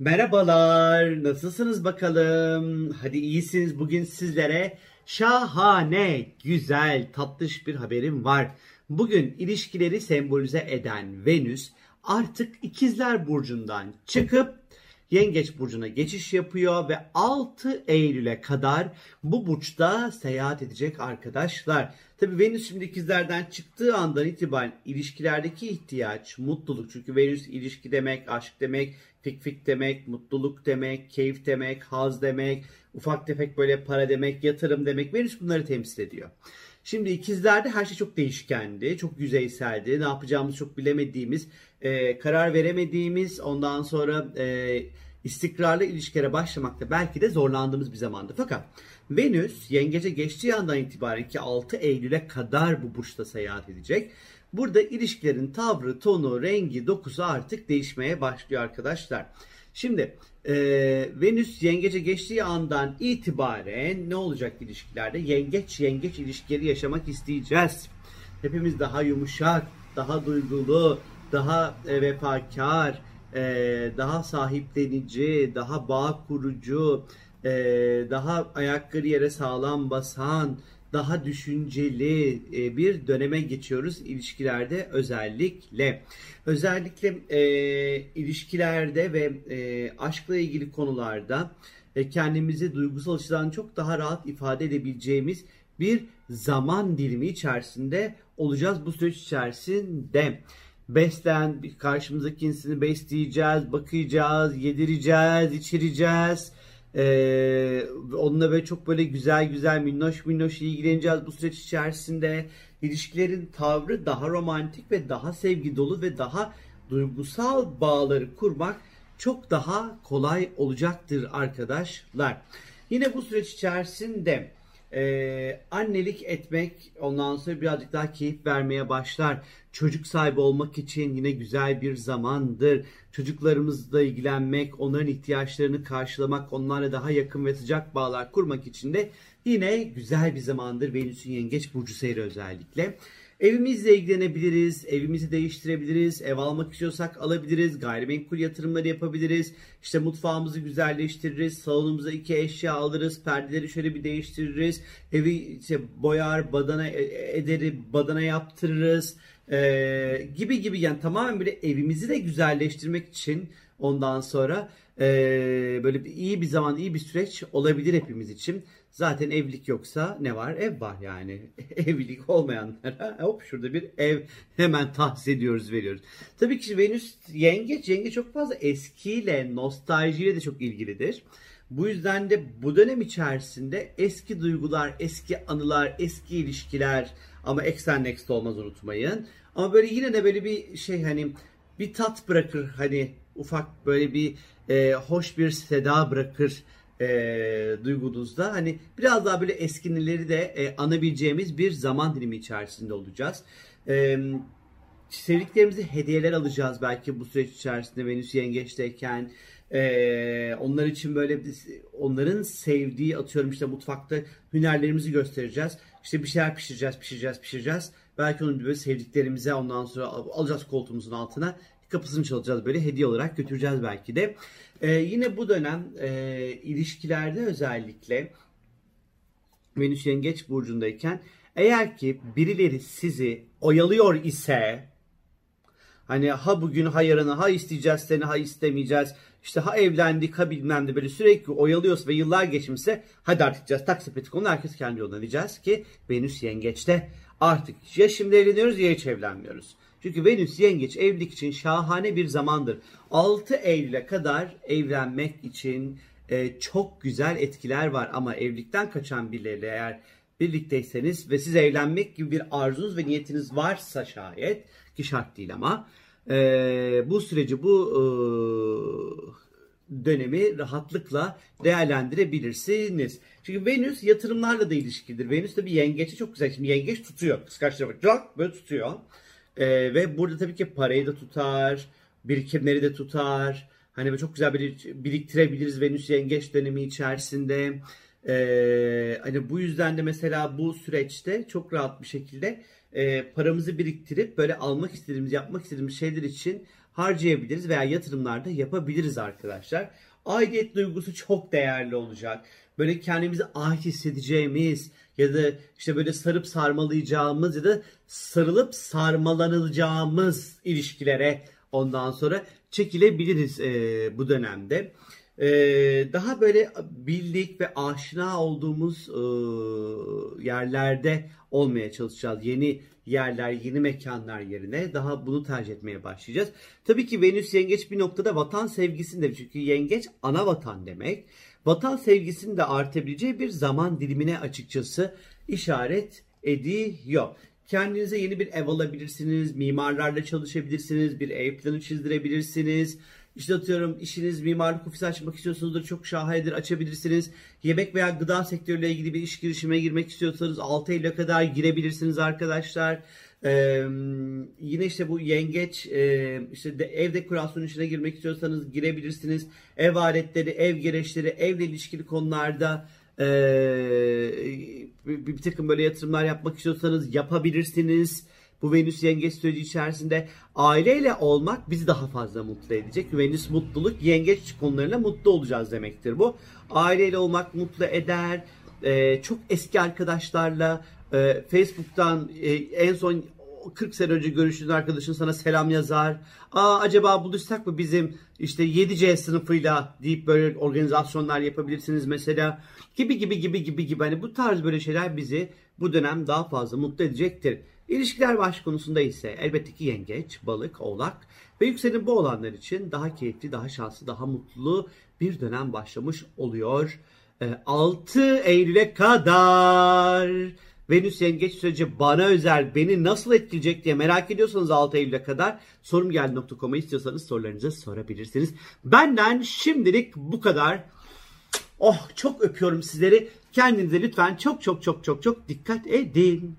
Merhabalar, nasılsınız bakalım? Hadi iyisiniz. Bugün sizlere şahane, güzel, tatlış bir haberim var. Bugün ilişkileri sembolize eden Venüs artık İkizler Burcu'ndan çıkıp Yengeç burcuna geçiş yapıyor ve 6 Eylül'e kadar bu burçta seyahat edecek arkadaşlar. Tabi Venüs şimdi ikizlerden çıktığı andan itibaren ilişkilerdeki ihtiyaç, mutluluk. Çünkü Venüs ilişki demek, aşk demek, fik fik demek, mutluluk demek, keyif demek, haz demek, ufak tefek böyle para demek, yatırım demek. Venüs bunları temsil ediyor. Şimdi ikizlerde her şey çok değişkendi, çok yüzeyseldi. Ne yapacağımızı çok bilemediğimiz, e, karar veremediğimiz, ondan sonra e, istikrarlı ilişkilere başlamakta belki de zorlandığımız bir zamandı. Fakat Venüs yengece geçtiği andan itibaren ki 6 Eylül'e kadar bu burçta seyahat edecek. Burada ilişkilerin tavrı, tonu, rengi, dokusu artık değişmeye başlıyor arkadaşlar. Şimdi e, Venüs yengece geçtiği andan itibaren ne olacak ilişkilerde? Yengeç yengeç ilişkileri yaşamak isteyeceğiz. Hepimiz daha yumuşak, daha duygulu, daha e, vefakar, e, daha sahiplenici, daha bağ kurucu, e, daha ayakları yere sağlam basan, daha düşünceli e, bir döneme geçiyoruz ilişkilerde özellikle. Özellikle ilişkilerde ve e, aşkla ilgili konularda kendimizi duygusal açıdan çok daha rahat ifade edebileceğimiz bir zaman dilimi içerisinde olacağız bu süreç içerisinde. Beslen, karşımızdaki insanı besleyeceğiz, bakacağız, yedireceğiz, içireceğiz ee, onunla böyle çok böyle güzel güzel minnoş minnoş ilgileneceğiz bu süreç içerisinde. İlişkilerin tavrı daha romantik ve daha sevgi dolu ve daha duygusal bağları kurmak çok daha kolay olacaktır arkadaşlar. Yine bu süreç içerisinde ee, annelik etmek ondan sonra birazcık daha keyif vermeye başlar. Çocuk sahibi olmak için yine güzel bir zamandır. Çocuklarımızla ilgilenmek, onların ihtiyaçlarını karşılamak, onlarla daha yakın ve sıcak bağlar kurmak için de yine güzel bir zamandır Venüs'ün yengeç burcu seyri özellikle. Evimizle ilgilenebiliriz, evimizi değiştirebiliriz, ev almak istiyorsak alabiliriz, gayrimenkul yatırımları yapabiliriz, işte mutfağımızı güzelleştiririz, salonumuza iki eşya alırız, perdeleri şöyle bir değiştiririz, evi işte boyar, badana e, ederi, badana yaptırırız, ee, gibi gibi yani tamamen böyle evimizi de güzelleştirmek için ondan sonra e, böyle bir, iyi bir zaman, iyi bir süreç olabilir hepimiz için. Zaten evlilik yoksa ne var? Ev var yani. Evlilik olmayanlara hop şurada bir ev hemen tahsis ediyoruz, veriyoruz. Tabii ki Venüs yengeç, yenge çok fazla eskiyle, nostaljiyle de çok ilgilidir. Bu yüzden de bu dönem içerisinde eski duygular, eski anılar, eski ilişkiler ama eksen next olmaz unutmayın. Ama böyle yine de böyle bir şey hani bir tat bırakır hani ufak böyle bir e, hoş bir seda bırakır e, duygunuzda. Hani biraz daha böyle eskinileri de e, anabileceğimiz bir zaman dilimi içerisinde olacağız. E, sevdiklerimize hediyeler alacağız belki bu süreç içerisinde Venüs yengeçteyken. Ee, onlar için böyle onların sevdiği atıyorum işte mutfakta hünerlerimizi göstereceğiz. İşte bir şeyler pişireceğiz, pişireceğiz, pişireceğiz. Belki onu böyle sevdiklerimize ondan sonra alacağız koltuğumuzun altına. Kapısını çalacağız böyle hediye olarak götüreceğiz belki de. Ee, yine bu dönem e, ilişkilerde özellikle Venüs Yengeç burcundayken eğer ki birileri sizi oyalıyor ise hani ha bugün ha yarını ha isteyeceğiz seni ha istemeyeceğiz işte ha evlendik ha bilmem de böyle sürekli oyalıyorsa ve yıllar geçmişse hadi artık diyeceğiz tak sepeti konu herkes kendi yoluna diyeceğiz ki Venüs Yengeç'te artık ya şimdi evleniyoruz ya hiç evlenmiyoruz. Çünkü Venüs yengeç evlilik için şahane bir zamandır. 6 Eylül'e kadar evlenmek için e, çok güzel etkiler var ama evlilikten kaçan birileriyle eğer birlikteyseniz ve siz evlenmek gibi bir arzunuz ve niyetiniz varsa şayet ki şart değil ama e, bu süreci bu e, dönemi rahatlıkla değerlendirebilirsiniz. Çünkü Venüs yatırımlarla da ilişkilidir. Venüs de bir çok güzel. Şimdi yengeç tutuyor. Kıskaçlara bak. Böyle tutuyor. Ee, ve burada tabii ki parayı da tutar, birikimleri de tutar. Hani çok güzel bir biriktirebiliriz Venüs yengeç dönemi içerisinde. Ee, hani bu yüzden de mesela bu süreçte çok rahat bir şekilde e, paramızı biriktirip böyle almak istediğimiz, yapmak istediğimiz şeyler için harcayabiliriz veya yatırımlarda yapabiliriz arkadaşlar. Aidiyet duygusu çok değerli olacak. Böyle kendimizi ait hissedeceğimiz ya da işte böyle sarıp sarmalayacağımız ya da sarılıp sarmalanılacağımız ilişkilere ondan sonra çekilebiliriz e, bu dönemde. E, daha böyle bildik ve aşina olduğumuz e, yerlerde olmaya çalışacağız. Yeni yerler, yeni mekanlar yerine daha bunu tercih etmeye başlayacağız. Tabii ki Venüs yengeç bir noktada vatan sevgisinde çünkü yengeç ana vatan demek. Vatan sevgisinin de artabileceği bir zaman dilimine açıkçası işaret ediyor. Kendinize yeni bir ev alabilirsiniz, mimarlarla çalışabilirsiniz, bir ev planı çizdirebilirsiniz. İşte atıyorum işiniz mimarlık ofisi açmak istiyorsunuzdur çok şahanedir açabilirsiniz. Yemek veya gıda sektörüyle ilgili bir iş girişime girmek istiyorsanız 6 Eylül'e kadar girebilirsiniz arkadaşlar. Ee, yine işte bu yengeç e, işte de, ev dekorasyonu işine girmek istiyorsanız girebilirsiniz. Ev aletleri, ev gereçleri, evle ilişkili konularda e, bir, bir takım böyle yatırımlar yapmak istiyorsanız yapabilirsiniz. Bu Venüs yengeç süreci içerisinde aileyle olmak bizi daha fazla mutlu edecek. Venüs mutluluk yengeç konularıyla mutlu olacağız demektir bu. Aileyle olmak mutlu eder. Ee, çok eski arkadaşlarla e, Facebook'tan e, en son 40 sene önce görüştüğün arkadaşın sana selam yazar. Aa acaba buluşsak mı bizim işte 7C sınıfıyla deyip böyle organizasyonlar yapabilirsiniz mesela. Gibi gibi gibi gibi gibi hani bu tarz böyle şeyler bizi bu dönem daha fazla mutlu edecektir. İlişkiler baş konusunda ise elbette ki yengeç, balık, oğlak ve yükselen bu olanlar için daha keyifli, daha şanslı, daha mutlu bir dönem başlamış oluyor. 6 ee, Eylül'e kadar Venüs yengeç süreci bana özel beni nasıl etkileyecek diye merak ediyorsanız 6 Eylül'e kadar sorumgeldi.com'a istiyorsanız sorularınızı sorabilirsiniz. Benden şimdilik bu kadar. Oh çok öpüyorum sizleri. Kendinize lütfen çok çok çok çok çok dikkat edin.